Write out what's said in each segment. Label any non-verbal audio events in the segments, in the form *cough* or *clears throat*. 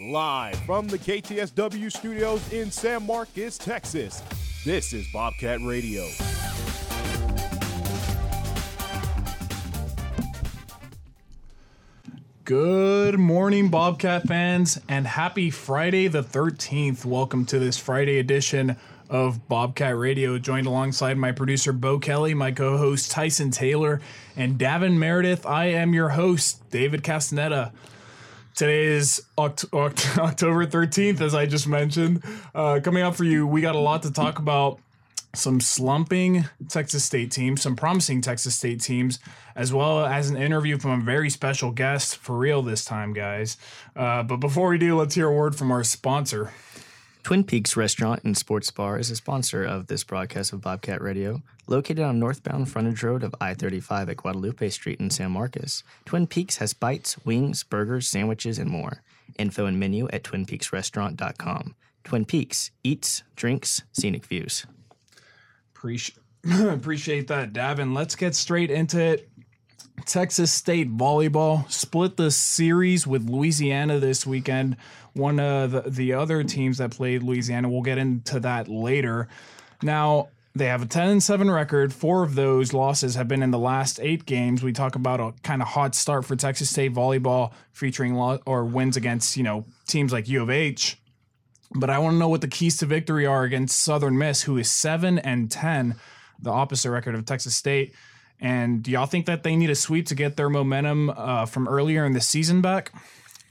Live from the KTSW studios in San Marcos, Texas, this is Bobcat Radio. Good morning, Bobcat fans, and happy Friday the 13th. Welcome to this Friday edition of Bobcat Radio, joined alongside my producer, Beau Kelly, my co host, Tyson Taylor, and Daven Meredith. I am your host, David Castaneda. Today is Oct- Oct- *laughs* October 13th, as I just mentioned. Uh, coming up for you, we got a lot to talk about some slumping Texas State teams, some promising Texas State teams, as well as an interview from a very special guest for real this time, guys. Uh, but before we do, let's hear a word from our sponsor. Twin Peaks Restaurant and Sports Bar is a sponsor of this broadcast of Bobcat Radio. Located on northbound frontage road of I 35 at Guadalupe Street in San Marcos, Twin Peaks has bites, wings, burgers, sandwiches, and more. Info and menu at twinpeaksrestaurant.com. Twin Peaks eats, drinks, scenic views. Appreciate *clears throat* appreciate that, Daven. Let's get straight into it. Texas State volleyball split the series with Louisiana this weekend. One of the, the other teams that played Louisiana, we'll get into that later. Now, they have a 10 and 7 record. Four of those losses have been in the last eight games. We talk about a kind of hot start for Texas State volleyball featuring lo- or wins against, you know, teams like U of H. But I want to know what the keys to victory are against Southern Miss, who is 7 and 10, the opposite record of Texas State. And do y'all think that they need a sweep to get their momentum uh, from earlier in the season back?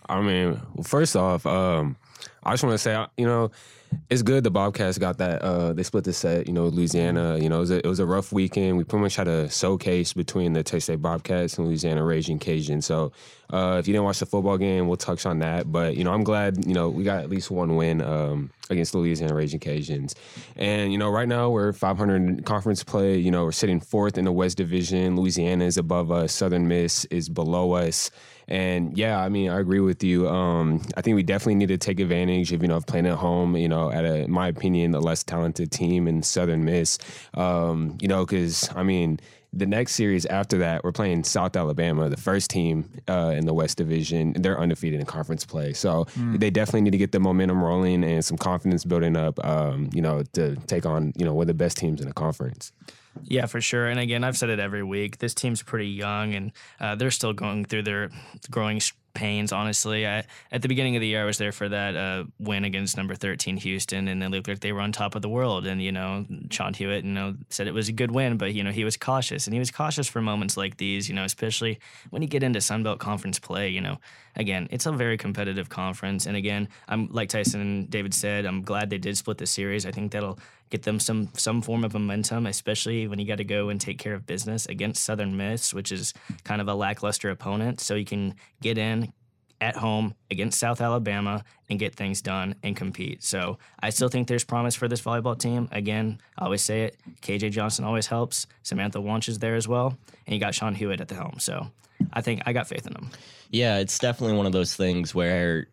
I mean, first off, um, I just want to say, you know, it's good the Bobcats got that. Uh, they split the set. You know, Louisiana. You know, it was, a, it was a rough weekend. We pretty much had a showcase between the Texas State Bobcats and Louisiana Raging Cajun. So, uh, if you didn't watch the football game, we'll touch on that. But you know, I'm glad. You know, we got at least one win um, against the Louisiana Raging Cajuns. And you know, right now we're 500 conference play. You know, we're sitting fourth in the West Division. Louisiana is above us. Southern Miss is below us. And yeah, I mean, I agree with you. Um, I think we definitely need to take advantage of you know of playing at home. You know, at a, in my opinion, the less talented team in Southern Miss. Um, you know, because I mean the next series after that, we're playing South Alabama, the first team uh, in the West Division. They're undefeated in conference play, so mm. they definitely need to get the momentum rolling and some confidence building up. Um, you know, to take on you know one of the best teams in the conference. Yeah, for sure. And again, I've said it every week. This team's pretty young, and uh, they're still going through their growing pains. Honestly, I, at the beginning of the year, I was there for that uh, win against number thirteen Houston, and they looked like they were on top of the world. And you know, Sean Huiet, you know, said it was a good win, but you know, he was cautious, and he was cautious for moments like these. You know, especially when you get into Sun Belt Conference play. You know, again, it's a very competitive conference, and again, I'm like Tyson and David said, I'm glad they did split the series. I think that'll get them some some form of momentum, especially when you got to go and take care of business against Southern Miss, which is kind of a lackluster opponent. So you can get in at home against South Alabama and get things done and compete. So I still think there's promise for this volleyball team. Again, I always say it. KJ Johnson always helps. Samantha Wunsch is there as well, and you got Sean Huiet at the helm. So I think I got faith in them. Yeah, it's definitely one of those things where,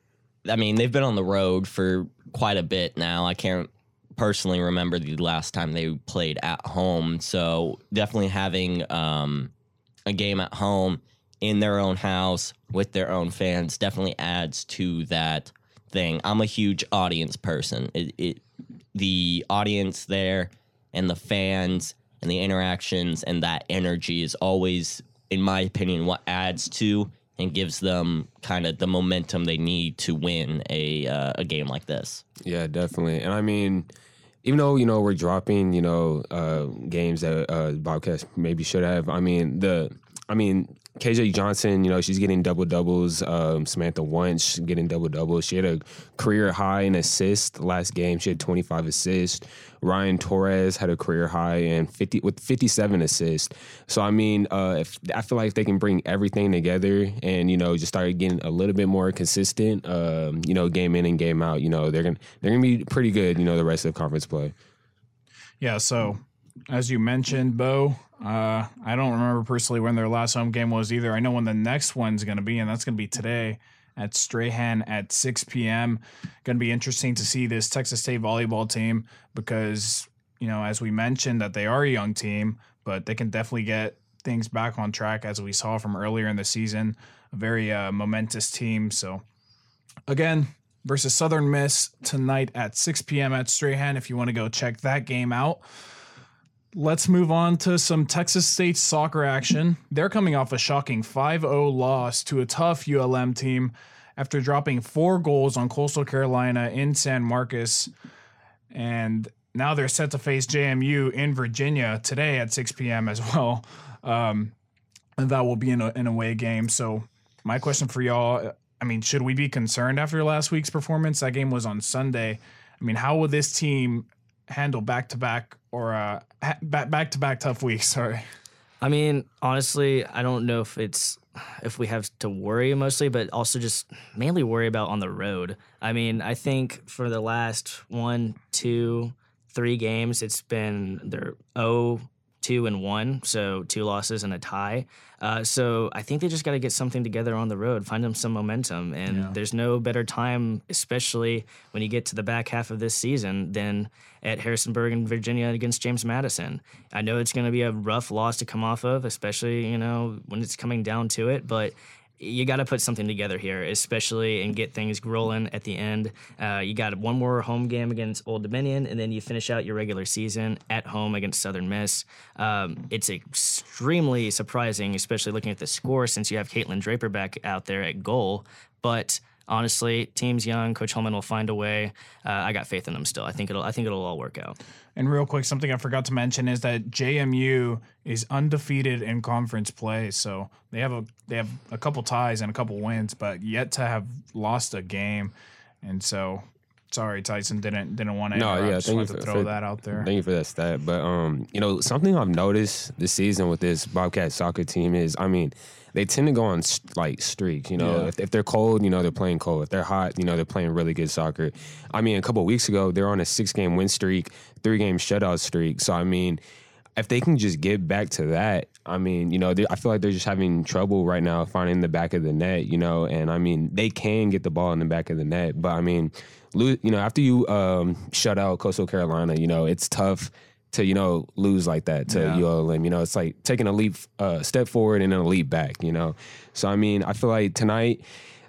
I mean, they've been on the road for quite a bit now. I can't personally remember the last time they played at home. So definitely having um, a game at home in their own house with their own fans definitely adds to that thing. I'm a huge audience person. It, it the audience there and the fans and the interactions and that energy is always, in my opinion, what adds to and gives them kind of the momentum they need to win a uh, a game like this. Yeah, definitely. And I mean, even though you know we're dropping you know uh, games that uh, Bobcats maybe should have. I mean the I mean KJ Johnson, you know, she's getting double doubles. Um, Samantha Wunsch getting double doubles. She had a career high in assists last game. She had 25 assists. Ryan Torres had a career high and 50 with 57 assists. So I mean, uh, if I feel like they can bring everything together and you know just start getting a little bit more consistent, um, you know, game in and game out, you know, they're gonna they're gonna be pretty good. You know, the rest of conference play. Yeah. So as you mentioned, Beau, uh, I don't remember personally when their last home game was either. I know when the next one's going to be, and that's going to be today at Strahan at 6 p.m. Going to be interesting to see this Texas State volleyball team because, you know, as we mentioned, that they are a young team, but they can definitely get things back on track as we saw from earlier in the season. A very uh, momentous team. So, again, versus Southern Miss tonight at 6 p.m. at Strahan. If you want to go check that game out. Let's move on to some Texas State soccer action. They're coming off a shocking 5 0 loss to a tough ULM team after dropping four goals on Coastal Carolina in San Marcos. And now they're set to face JMU in Virginia today at 6 p.m. as *laughs* well. Um, and that will be an, an away game. So, my question for y'all I mean, should we be concerned after last week's performance? That game was on Sunday. I mean, how will this team handle back to back or uh, back to back tough weeks? Sorry. I mean, honestly, I don't know if it's if we have to worry mostly, but also just mainly worry about on the road. I mean, I think for the last one, two, three games, it's been they're oh two and one, so two losses and a tie. Uh, so I think they just got to get something together on the road, find them some momentum, and yeah. there's no better time, especially when you get to the back half of this season, than at Harrisonburg in Virginia against James Madison. I know it's going to be a rough loss to come off of, especially you know when it's coming down to it, but you got to put something together here, especially and get things rolling at the end. Uh, you got one more home game against Old Dominion, and then you finish out your regular season at home against Southern Miss. Um, it's extremely surprising, especially looking at the score, since you have Caitlin Draper back out there at goal. But honestly, team's young. Coach Holman will find a way. Uh, I got faith in them still. I think it'll. I think it'll all work out. And real quick, something I forgot to mention is that JMU is undefeated in conference play. So they have a they have a couple ties and a couple wins, but yet to have lost a game. And so sorry, Tyson didn't didn't want to. No, yeah, thank you for, throw for, that out there. Thank you for that stat. But um, you know, something I've noticed this season with this Bobcat soccer team is, I mean, they tend to go on like streaks. You know, yeah. if, if they're cold, you know they're playing cold. If they're hot, you know they're playing really good soccer. I mean, a couple weeks ago they're on a six game win streak, three game shutout streak. So I mean, if they can just get back to that, I mean, you know, I feel like they're just having trouble right now finding the back of the net. You know, and I mean they can get the ball in the back of the net, but I mean, you know, after you um, shut out Coastal Carolina, you know, it's tough to you know lose like that to yeah. ULM. You know, it's like taking a leap, uh, step forward and then a leap back. You know, so I mean, I feel like tonight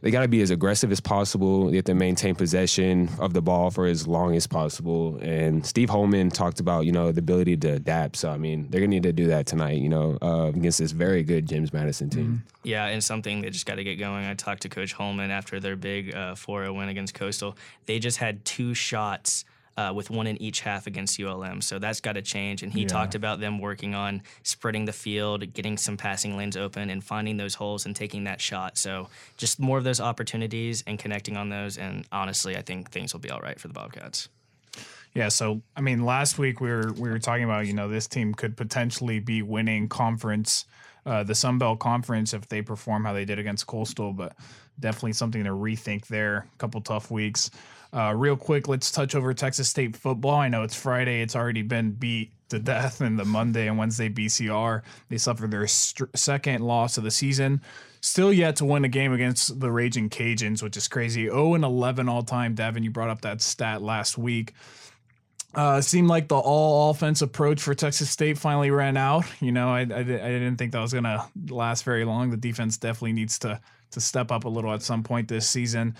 they got to be as aggressive as possible. They have to maintain possession of the ball for as long as possible. And Steve Holman talked about you know the ability to adapt. So I mean, they're gonna need to do that tonight. You know, uh, against this very good James Madison team. Mm-hmm. Yeah, and something they just got to get going. I talked to Coach Holman after their big uh, 4-0 win against Coastal. They just had two shots uh, with one in each half against ULM. So that's got to change. And he yeah. talked about them working on spreading the field, getting some passing lanes open, and finding those holes and taking that shot. So just more of those opportunities and connecting on those. And honestly, I think things will be all right for the Bobcats. Yeah, so I mean, last week we were we were talking about you know this team could potentially be winning conference, uh, the Sun Belt Conference if they perform how they did against Coastal, but definitely something to rethink there. A couple tough weeks. Uh, real quick, let's touch over Texas State football. I know it's Friday; it's already been beat to death in the Monday and Wednesday BCR. They suffered their st- second loss of the season. Still yet to win a game against the Raging Cajuns, which is crazy. 0 and 11 all time. Daven, you brought up that stat last week. Uh, seemed like the all offense approach for Texas State finally ran out. You know, I, I, I didn't think that was going to last very long. The defense definitely needs to to step up a little at some point this season.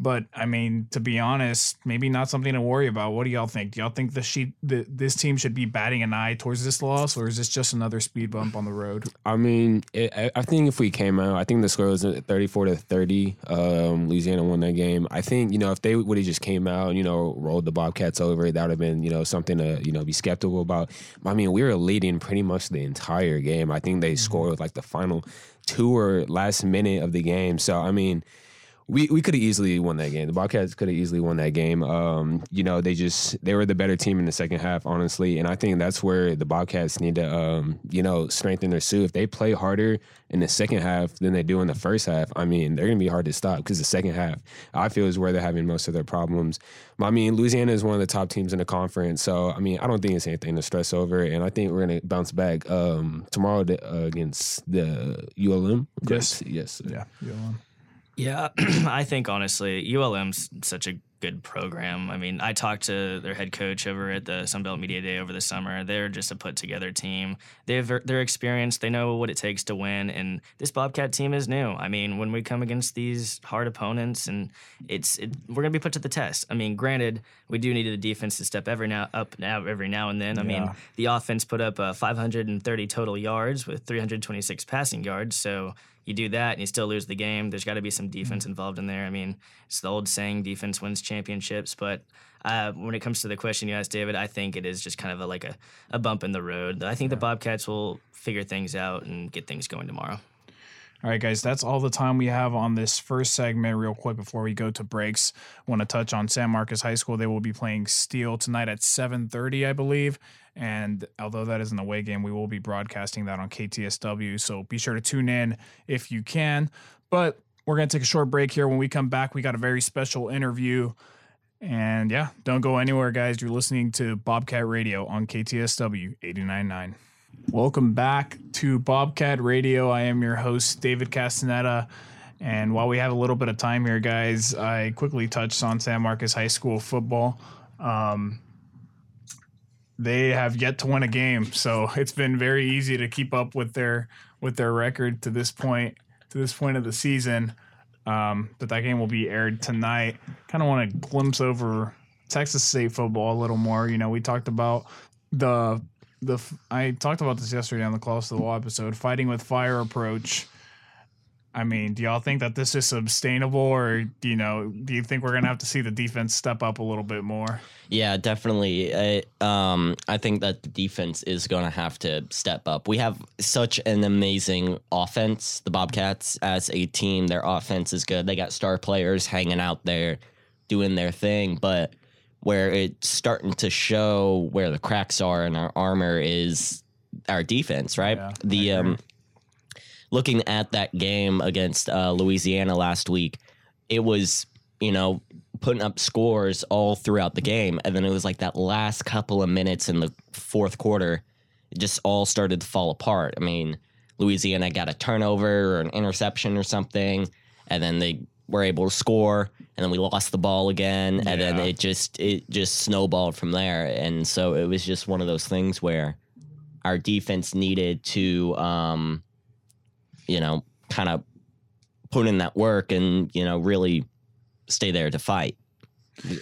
But I mean, to be honest, maybe not something to worry about. What do y'all think? Do y'all think the sheet the, this team should be batting an eye towards this loss, or is this just another speed bump on the road? I mean, it, I think if we came out, I think the score was thirty-four to thirty. Um, Louisiana won that game. I think you know if they would have just came out, you know, rolled the Bobcats over, that would have been you know something to you know be skeptical about. I mean, we were leading pretty much the entire game. I think they scored like the final two or last minute of the game. So I mean we we could have easily won that game. The Bobcats could have easily won that game. Um, you know, they just they were the better team in the second half, honestly, and I think that's where the Bobcats need to um, you know strengthen their suit. If they play harder in the second half than they do in the first half, I mean, they're gonna be hard to stop because the second half I feel is where they're having most of their problems. I mean, Louisiana is one of the top teams in the conference, so I mean, I don't think it's anything to stress over, and I think we're gonna bounce back um, tomorrow uh, against the ULM. Yes, yes, yeah, ULM. Yeah, *clears throat* I think honestly, ULM's such a good program. I mean, I talked to their head coach over at the Sunbelt Media Day over the summer. They're just a put together team. They've they're experienced. They know what it takes to win. And this Bobcat team is new. I mean, when we come against these hard opponents, and it's it, we're gonna be put to the test. I mean, granted, we do need the defense to step every now up now every now and then. I mean, the offense put up uh, 530 total yards with 326 passing yards. So you do that and you still lose the game. There's got to be some defense involved in there. I mean, it's the old saying, defense wins championships. But uh, when it comes to the question you asked, David, I think it is just kind of a, like a, a bump in the road. I think the Bobcats will figure things out and get things going tomorrow. All right, guys, that's all the time we have on this first segment. Real quick before we go to breaks, want to touch on San Marcos High School. They will be playing Steele tonight at 7:30, I believe. And although that is an away game, we will be broadcasting that on KTSW. So be sure to tune in if you can. But we're gonna take a short break here. When we come back, we got a very special interview. And yeah, don't go anywhere, guys. You're listening to Bobcat Radio on KTSW 89.9. Welcome back to Bobcat Radio. I am your host, David Castaneda. And while we have a little bit of time here, guys, I quickly touched on San Marcos High School football. Um, they have yet to win a game, so it's been very easy to keep up with their with their record to this point to this point of the season. Um, but that game will be aired tonight. Kind of want to glimpse over Texas State football a little more. You know, we talked about the the I talked about this yesterday on the Close to the Wall episode, fighting with fire approach. I mean, do y'all think that this is sustainable, or you know, do you think we're gonna have to see the defense step up a little bit more? Yeah, definitely. I, um, I think that the defense is to have to step up. We have such an amazing offense. The Bobcats, as a team, their offense is good. They got star players hanging out there doing their thing, but where it's starting to show where the cracks are in our armor is our defense, right? Yeah, the um, looking at that game against uh, Louisiana last week, it was you know putting up scores all throughout the game, and then it was like that last couple of minutes in the fourth quarter, it just all started to fall apart. I mean, Louisiana got a turnover or an interception or something, and then they were able to score, and then we lost the ball again, and then it just it just snowballed from there, and so it was just one of those things where our defense needed to, um, you know, kind of put in that work and you know really stay there to fight. *laughs*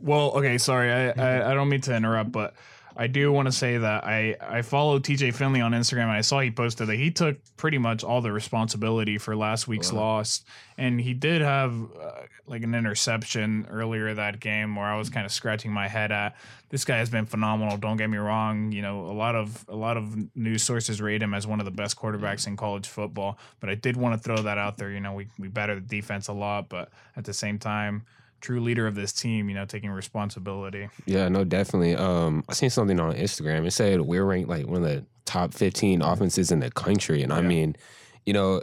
Well, okay, sorry, I, I, I don't mean to interrupt, but I do want to say that I I follow TJ Finley on Instagram and I saw he posted that he took pretty much all the responsibility for last week's loss, and he did have uh, like an interception earlier that game where I was kind of scratching my head at. This guy has been phenomenal. Don't get me wrong. You know, a lot of a lot of news sources rate him as one of the best quarterbacks in college football. But I did want to throw that out there. You know, we we batter the defense a lot, but at the same time. True leader of this team, you know, taking responsibility. Yeah, no, definitely. Um, I seen something on Instagram. It said we're ranked like one of the top 15 offenses in the country, and I mean, you know,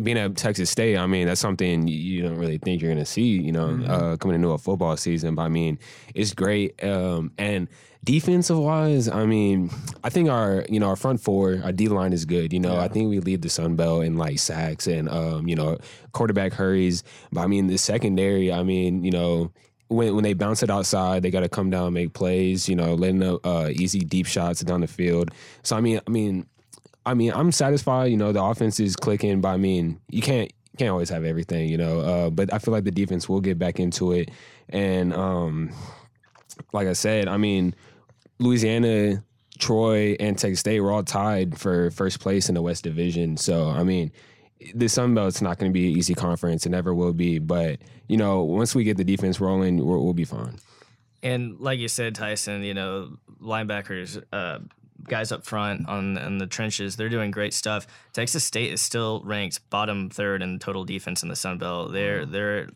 being at Texas State, I mean, that's something you- don't really think you're gonna see, you know, Mhm. uh, coming into a football season. But I mean, it's great. Um, and defensive wise, I mean, I think our you know our front four, our D line is good. You know, Yeah. I think we lead the Sun Belt in like sacks and um, you know quarterback hurries. But I mean, the secondary, I mean, you know. When, when they bounce it outside, they got to come down and make plays. You know, letting up uh, easy deep shots down the field. So I mean, I mean, I mean, I'm satisfied. You know, the offense is clicking, but I mean, you can't you can't always have everything. You know, uh, but I feel like the defense will get back into it. And um, like I said, I mean, Louisiana, Troy, and Texas State were all tied for first place in the West Division. So I mean, the Sun Belt's not going to be an easy conference. It never will be. But you know, once we get the defense rolling, we'll, we'll be fine. And like you said, Tyson, you know, linebackers, uh, guys up front on in the trenches, they're doing great stuff. Texas State is still ranked bottom third in total defense in the Sun Belt. They're they're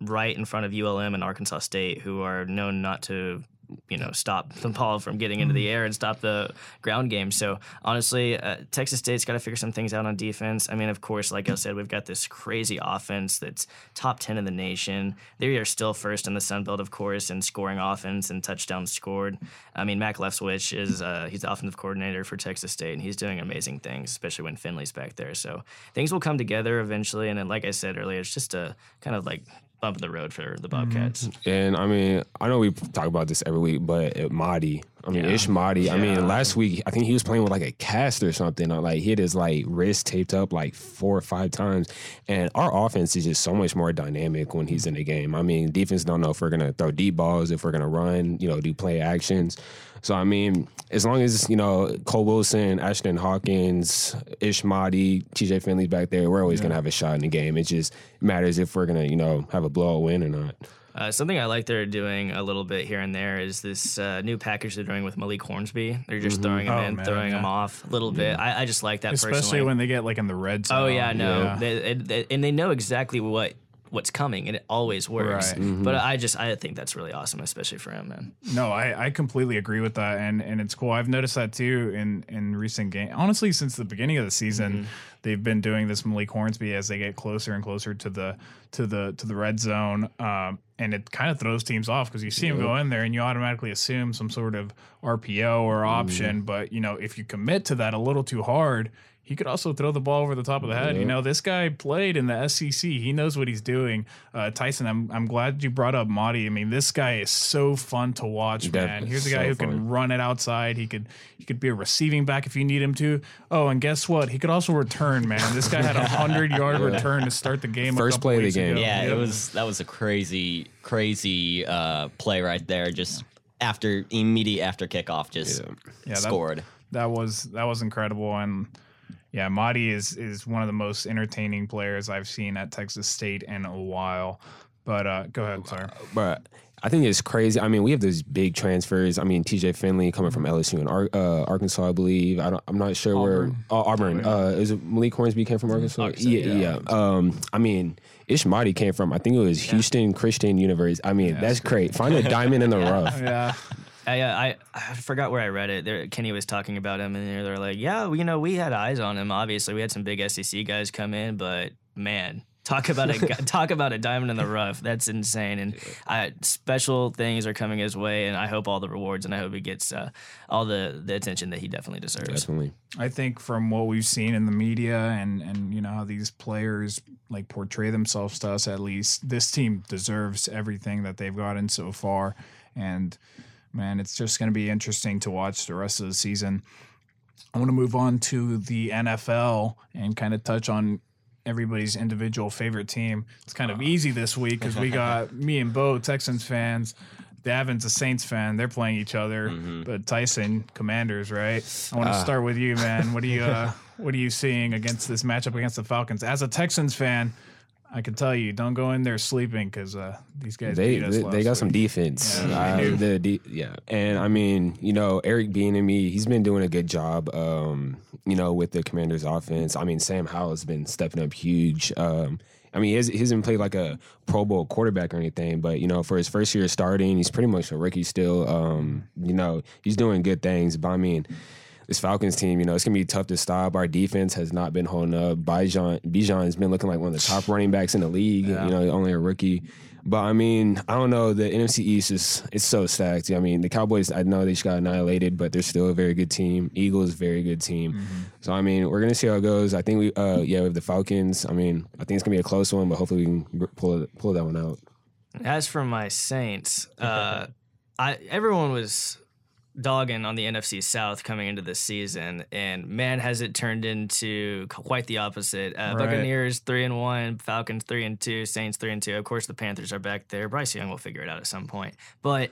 right in front of ULM and Arkansas State, who are known not to you know stop the ball from getting into the air and stop the ground game. So honestly, uh, Texas State's got to figure some things out on defense. I mean, of course, like I said, we've got this crazy offense that's top ten in the nation. They are still first in the Sun Belt, of course, in scoring offense and touchdowns scored. I mean, Mack Leftwich is uh, he's the offensive coordinator for Texas State, and he's doing amazing things, especially when Finley's back there. So things will come together eventually. And then, like I said earlier, it's just a kind of like bump in the road for the Bobcats. And I mean, I know we talk about this every week, but uh, Mahdi, I mean, Yeah. Ish Mahdi, I mean, last week, I think he was playing with like a cast or something. Or, like, he had his like wrist taped up like four or five times. And our offense is just so much more dynamic when he's in the game. I mean, defense don't know if we're going to throw deep balls, if we're going to run, you know, do play actions. So, I mean, as long as, you know, Cole Wilson, Ashtyn Hawkins, Ish Mahdi, TJ Finley's back there, we're always going to have a shot in the game. It just matters if we're going to, you know, have a blowout win or not. Uh, something I like they're doing a little bit here and there is this uh, new package they're doing with Malik Hornsby. They're just throwing him Oh, in, man, throwing him off a little bit. I, I just like that Especially personally. when they get like in the red zone. oh yeah, no, Yeah. They, they- and they know exactly what what's coming, and it always works. Right. But I just I think that's really awesome, especially for him, man. No, I, I completely agree with that, and and it's cool. I've noticed that too in in recent games. Honestly, since the beginning of the season, Mm-hmm. they've been doing this Malik Hornsby as they get closer and closer to the to the to the red zone, um, and it kind of throws teams off because you see him go in there and you automatically assume some sort of RPO or option. But you know, if you commit to that a little too hard. He could also throw the ball over the top of the head. You know, this guy played in the SEC. He knows what he's doing. Uh, Tyson, I'm I'm glad you brought up Mahdi. I mean, this guy is so fun to watch, Def- man. Here's a guy so who can run it outside. He could he could be a receiving back if you need him to. Oh, and guess what? He could also return, man. This guy had a *laughs* hundred yard return to start the game. First couple play of the game. ago. Yeah, Yep. it was that was a crazy, crazy uh, play right there. Just after immediate after kickoff, just Yeah, that- scored. That was that was incredible, and yeah, Mahdi is is one of the most entertaining players I've seen at Texas State in a while. But uh, go ahead, sir. But I think it's crazy. I mean, we have those big transfers. I mean, TJ Finley coming from LSU and Ar- uh, Arkansas, I believe. I don't, I'm not sure Auburn. where. Oh, Auburn. Uh, is it Malik Hornsby came from Arkansas? Arkansas, yeah, yeah. Um, I mean, Ish Mahdi came from. I think it was Houston Christian University. I mean, that's great. Find a diamond in the *laughs* rough. Yeah, I, uh, I I forgot where I read it. There, Kinne was talking about him, and they're, they're like, "Yeah, well, you know, we had eyes on him. Obviously, we had some big SEC guys come in, but man, talk about a *laughs* talk about a diamond in the rough. That's insane. And I, special things are coming his way, and I hope all the rewards, and I hope he gets uh, all the the attention that he definitely deserves. Definitely. I think from what we've seen in the media and and you know how these players like portray themselves to us, at least this team deserves everything that they've gotten so far. And man, it's just going to be interesting to watch the rest of the season. I want to move on to the NFL and kind of touch on everybody's individual favorite team. It's kind of easy this week because we *laughs* got me and Beau, Texans fans. Daven's a Saints fan. They're playing each other, but Tyson, Commanders, right? I want to start with you, man. What do you uh, *laughs* what are you seeing against this matchup against the Falcons? As a Texans fan, I can tell you, don't go in there sleeping because uh, these guys They they, they got some defense. Yeah, Uh, the de- yeah, and I mean, you know, Eric Bieniemy, he's been doing a good job. Um, you know, with the Commanders' offense. I mean, Sam Howell has been stepping up huge. Um, I mean, he, has, he hasn't played like a Pro Bowl quarterback or anything, but you know, for his first year starting, he's pretty much a rookie still. Um, you know, he's doing good things. But I mean. This Falcons team, you know, it's gonna be tough to stop. Our defense has not been holding up. Bijan Bijan has been looking like one of the top running backs in the league. You know, only a rookie. But I mean, I don't know. The NFC East is it's so stacked. I mean, the Cowboys, I know they just got annihilated, but they're still a very good team. Eagles, very good team. So I mean, we're gonna see how it goes. I think we, uh, yeah, with the Falcons. I mean, I think it's gonna be a close one, but hopefully we can pull pull that one out. As for my Saints, uh, I everyone was dogging on the NFC South coming into this season, and man, has it turned into quite the opposite. Uh, Right. Buccaneers three and one, Falcons three and two, Saints three and two. Of course, the Panthers are back there. Bryce Young will figure it out at some point, but.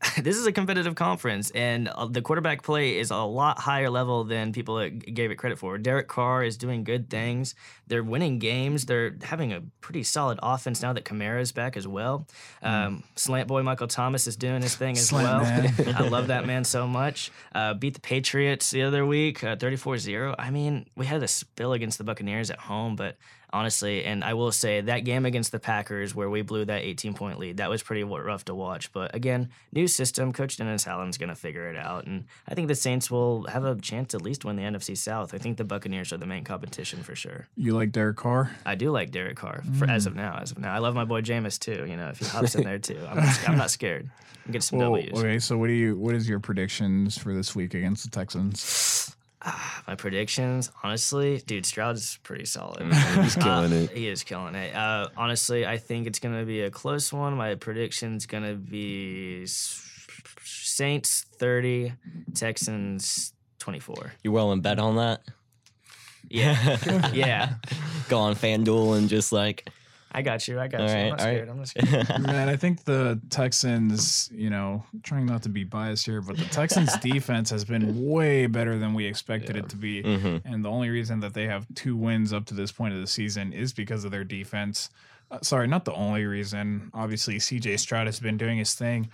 *laughs* This is a competitive conference, and uh, the quarterback play is a lot higher level than people uh, gave it credit for. Derek Carr is doing good things. They're winning games. They're having a pretty solid offense now that Kamara is back as well. Um, Slant boy Michael Thomas is doing his thing as Slant well. *laughs* I love that man so much. Uh, beat the Patriots the other week, uh, 34-0. I mean, we had a spill against the Buccaneers at home, but honestly. And I will say that game against the Packers, where we blew that 18 point lead, that was pretty rough to watch. But again, new system, Coach Dennis Allen's going to figure it out. And I think the Saints will have a chance to at least win the NFC South. I think the Buccaneers are the main competition for sure. You like Derek Carr? I do like Derek Carr for mm. as of now. As of now, I love my boy Jameis too. You know, if he hops in there too, I'm not, I'm not scared. Get some Well, W's. okay, so what do you? What is your predictions for this week against the Texans? My predictions, honestly, dude, Stroud's pretty solid. *laughs* He's killing Uh, it. He is killing it. Uh, honestly, I think it's gonna be a close one. My prediction's gonna be Saints thirty, Texans twenty four. You willing to bet on that? Yeah, *laughs* yeah. Go on FanDuel and just like, I got you. I got all you. right, I'm not scared. right. I'm not scared. Man, I think the Texans, you know, trying not to be biased here, but the Texans *laughs* defense has been way better than we expected it to be. Mm-hmm. And the only reason that they have two wins up to this point of the season is because of their defense. Uh, sorry, not the only reason. Obviously, CJ Stroud has been doing his thing.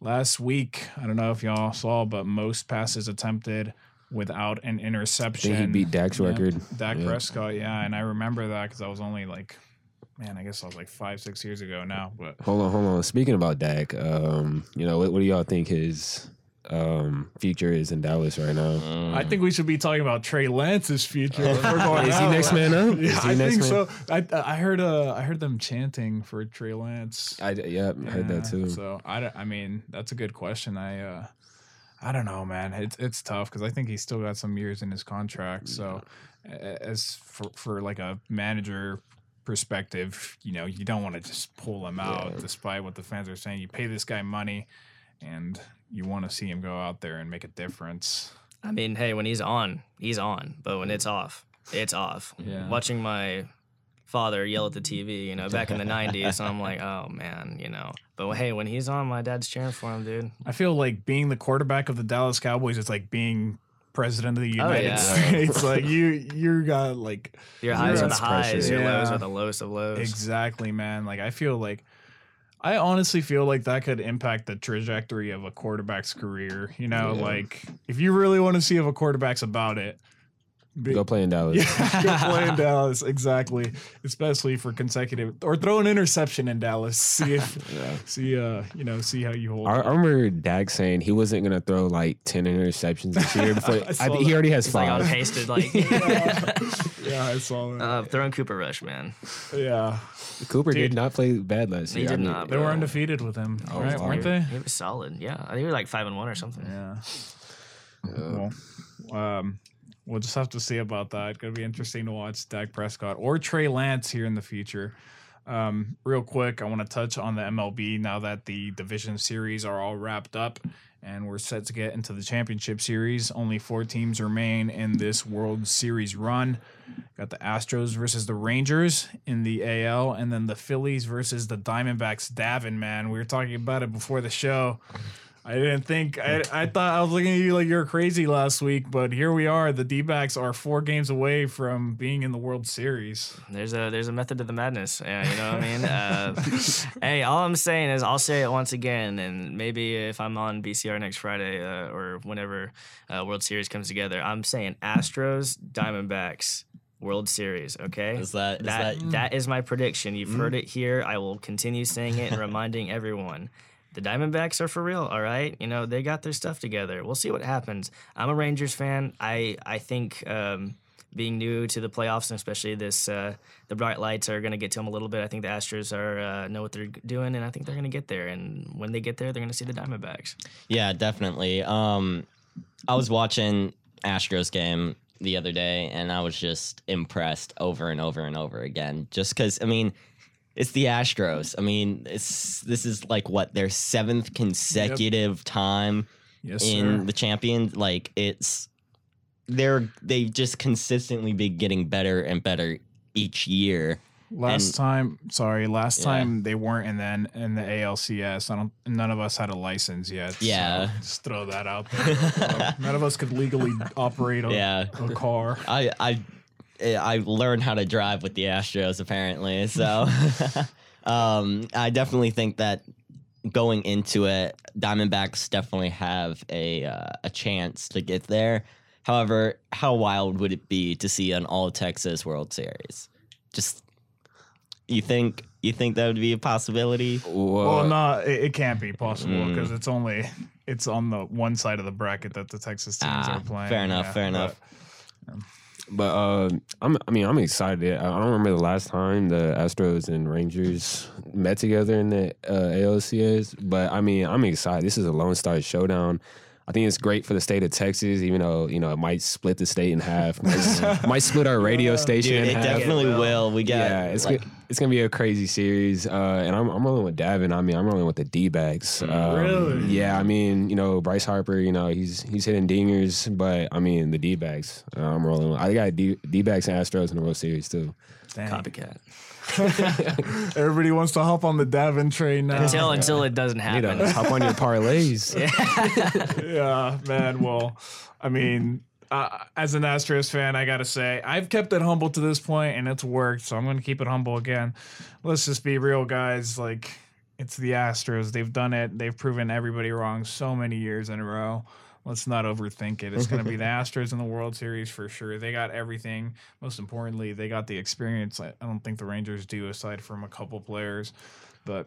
Last week, I don't know if y'all saw, but most passes attempted without an I interception. think he beat Dak's Yeah, record. Dak Yeah. Prescott, yeah, and I remember that because I was only like, man, I guess I was like five, six years ago now. But Hold on, hold on. Speaking about Dak, um, you know, what, what do y'all think his um, future is in Dallas right now? Mm. I think we should be talking about Trey Lance's future. we're going Is he next man up? Yeah, Is he I next think man? so. I I heard uh I heard them chanting for Trey Lance. I yeah, I heard that too. So I, don't- I mean that's a good question. I uh I don't know, man. It's it's tough because I think he's still got some years in his contract. So a- as for for like a manager perspective, you know, you don't want to just pull him out, despite what the fans are saying. You pay this guy money, and you want to see him go out there and make a difference. I um, mean, hey, when he's on, he's on. But when it's off, it's off. Yeah. Watching my father yell at the TV, you know, back in the *laughs* 90s, and I'm like, oh man, you know. But hey, when he's on, my dad's cheering for him, dude. I feel like being the quarterback of the Dallas Cowboys is like being president of the Oh, United yeah. *laughs* States. *laughs* like you, you got like Your highs are the that's highs, pressure. your lows are the lowest of lows. exactly, man. Like I feel like. I honestly feel like that could impact the trajectory of a quarterback's career. You know, Yeah. like if you really want to see if a quarterback's about it, be- Go play in Dallas. Yeah, *laughs* go play in Dallas. Exactly. Especially for consecutive or throw an interception in Dallas. See if *laughs* see uh you know, see how you hold I. I remember Dak saying he wasn't gonna throw like ten interceptions this year. Before, *laughs* I I, he already has It's like on five. pasted, like yeah, I saw that. uh, throwing Cooper Rush, man. yeah. Cooper Dude. did not play bad last year. He year. did I mean, not, They were undefeated with him, right? wow. Weren't they? He was solid. Yeah, I think he was like five and one or something. Yeah. Well, um, we'll just have to see about that. Gonna be interesting to watch Dak Prescott or Trey Lance here in the future. Um, real quick, I want to touch on the MLB now that the division series are all wrapped up and we're set to get into the championship series. Only four teams remain in this World Series run. Got the Astros versus the Rangers in the AL, and then the Phillies versus the Diamondbacks. Daven, man, we were talking about it before the show. I didn't think I, I thought I was looking at you like you're crazy last week, but here we are. The D backs are four games away from being in the World Series. There's a there's a method to the madness. Yeah, you know what I mean. Uh, *laughs* hey, all I'm saying is I'll say it once again, and maybe if I'm on BCR next Friday uh, or whenever uh, World Series comes together, I'm saying Astros, Diamondbacks, World Series. Okay, Is that- is that that- that is my prediction. You've heard it here. I will continue saying it and reminding everyone. The Diamondbacks are for real, all right. You know they got their stuff together. We'll see what happens. I'm a Rangers fan. I I think um, being new to the playoffs and especially this uh, the bright lights are going to get to them a little bit. I think the Astros are uh, know what they're doing, and I think they're going to get there. And when they get there, they're going to see the Diamondbacks. Yeah, definitely. Um, I was watching Astros game the other day, and I was just impressed over and over and over again. Just because, I mean, it's the Astros. I mean, it's this is like what their seventh consecutive time Yes, in sir. the champion. Like it's they're they've just consistently been getting better and better each year. Last and- time, sorry, last Yeah. time they weren't in then in the ALCS. I don't. None of us had a license yet. so Yeah. just throw that out *laughs* there. None of us could legally *laughs* operate a, Yeah. a car. I I I learned how to drive with the Astros apparently. So *laughs* um, I definitely think that going into it, Diamondbacks definitely have a uh, a chance to get there. However, how wild would it be to see an all Texas World Series? just you think you think that would be a possibility? Well, no, it, it can't be possible because it's only it's on the one side of the bracket that the Texas teams Ah, are playing. fair enough, yeah, fair but- enough. But uh, I'm, I mean, I'm excited. I don't remember the last time the Astros and Rangers met together in the uh, ALCS, but I mean, I'm excited. This is a Lone Star showdown. I think it's great for the state of Texas, even though you know it might split the state in half, might, *laughs* might split our radio station Dude, in it half. definitely will. We got yeah, it's like, gonna, it's gonna be a crazy series, uh, and I'm I'm rolling with Daven. I mean, I'm rolling with the D backs. Um, Really? Yeah, I mean, you know, Bryce Harper. You know, he's he's hitting dingers, but I mean, the D backs. Uh, I'm rolling. With. I got D D backs and Astros in the World Series too. Dang. Copycat. *laughs* Everybody wants to hop on the Daven train now. Until until it doesn't Need happen. to hop on your parlays. *laughs* yeah, man. Well, I mean, uh, as an Astros fan, I gotta say I've kept it humble to this point, and it's worked. So I'm gonna keep it humble again. Let's just be real, guys. Like it's the Astros. They've done it. They've proven everybody wrong so many years in a row. Let's not overthink it. It's going to be the *laughs* Astros in the World Series for sure. They got everything. Most importantly, they got the experience. I don't think the Rangers do, aside from a couple players. But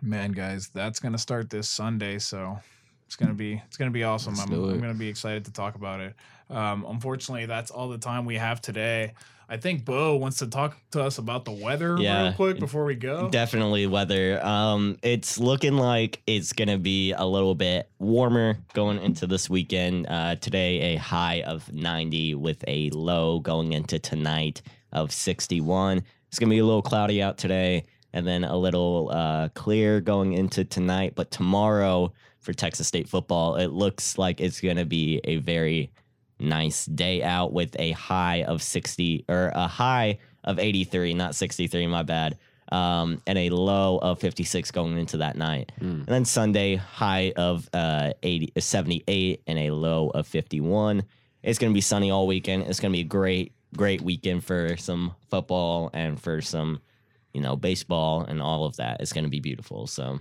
man, guys, that's going to start this Sunday. So it's gonna be it's gonna be awesome. I'm. I'm gonna be excited to talk about it. Um, unfortunately, that's all the time we have today. I think Beau wants to talk to us about the weather Yeah. real quick before we go. Definitely weather. Um, it's looking like it's gonna be a little bit warmer going into this weekend. Uh, today a high of 90 with a low going into tonight of 61. It's gonna be a little cloudy out today, and then a little uh, clear going into tonight. But tomorrow for Texas State football, it looks like it's gonna be a very nice day out with a high of 60 or a high of 83, not 63, my bad. Um, and a low of 56 going into that night. And then Sunday, high of uh, 80, 78 and a low of 51. It's going to be sunny all weekend. It's going to be a great, great weekend for some football and for some, you know, baseball and all of that. It's going to be beautiful. So,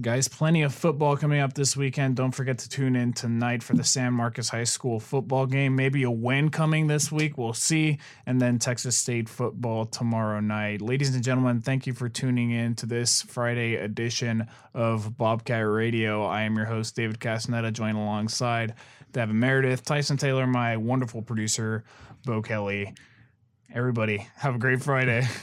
Guys, plenty of football coming up this weekend. Don't forget to tune in tonight for the San Marcos High School football game. Maybe a win coming this week. We'll see. And then Texas State football tomorrow night. Ladies and gentlemen, thank you for tuning in to this Friday edition of Bobcat Radio. I am your host, David Castaneda, joined alongside Daven Meredith, Tyson Taylor, my wonderful producer, Beau Kelly. Everybody, have a great Friday. *laughs*